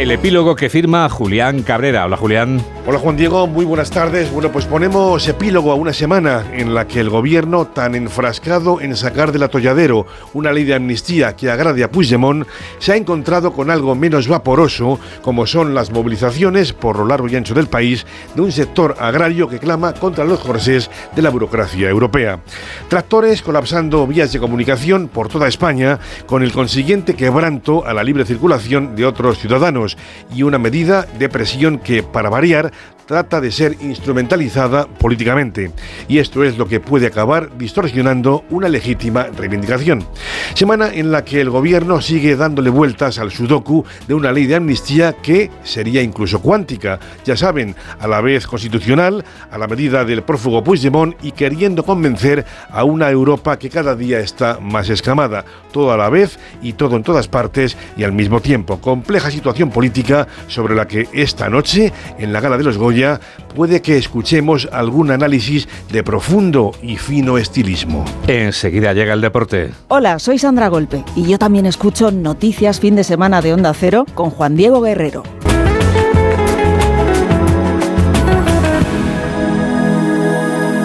El epílogo que firma Julián Cabrera. Hola Julián. Hola Juan Diego, muy buenas tardes. Bueno, pues ponemos epílogo a una semana en la que el gobierno, tan enfrascado en sacar del atolladero una ley de amnistía que agrade a Puigdemont, se ha encontrado con algo menos vaporoso, como son las movilizaciones por lo largo y ancho del país de un sector agrario que clama contra los corsés de la burocracia europea. Tractores colapsando vías de comunicación por toda España, con el consiguiente quebranto a la libre circulación de otros ciudadanos y una medida de presión que, para variar, trata de ser instrumentalizada políticamente. Y esto es lo que puede acabar distorsionando una legítima reivindicación. Semana en la que el gobierno sigue dándole vueltas al sudoku de una ley de amnistía que sería incluso cuántica, ya saben, a la vez constitucional, a la medida del prófugo Puigdemont y queriendo convencer a una Europa que cada día está más escamada, todo a la vez y todo en todas partes y al mismo tiempo. Compleja situación política sobre la que esta noche, en la gala de los Goya, puede que escuchemos algún análisis de profundo y fino estilismo. Enseguida llega el deporte. Hola, soy Sandra Golpe y yo también escucho Noticias Fin de Semana de Onda Cero con Juan Diego Guerrero.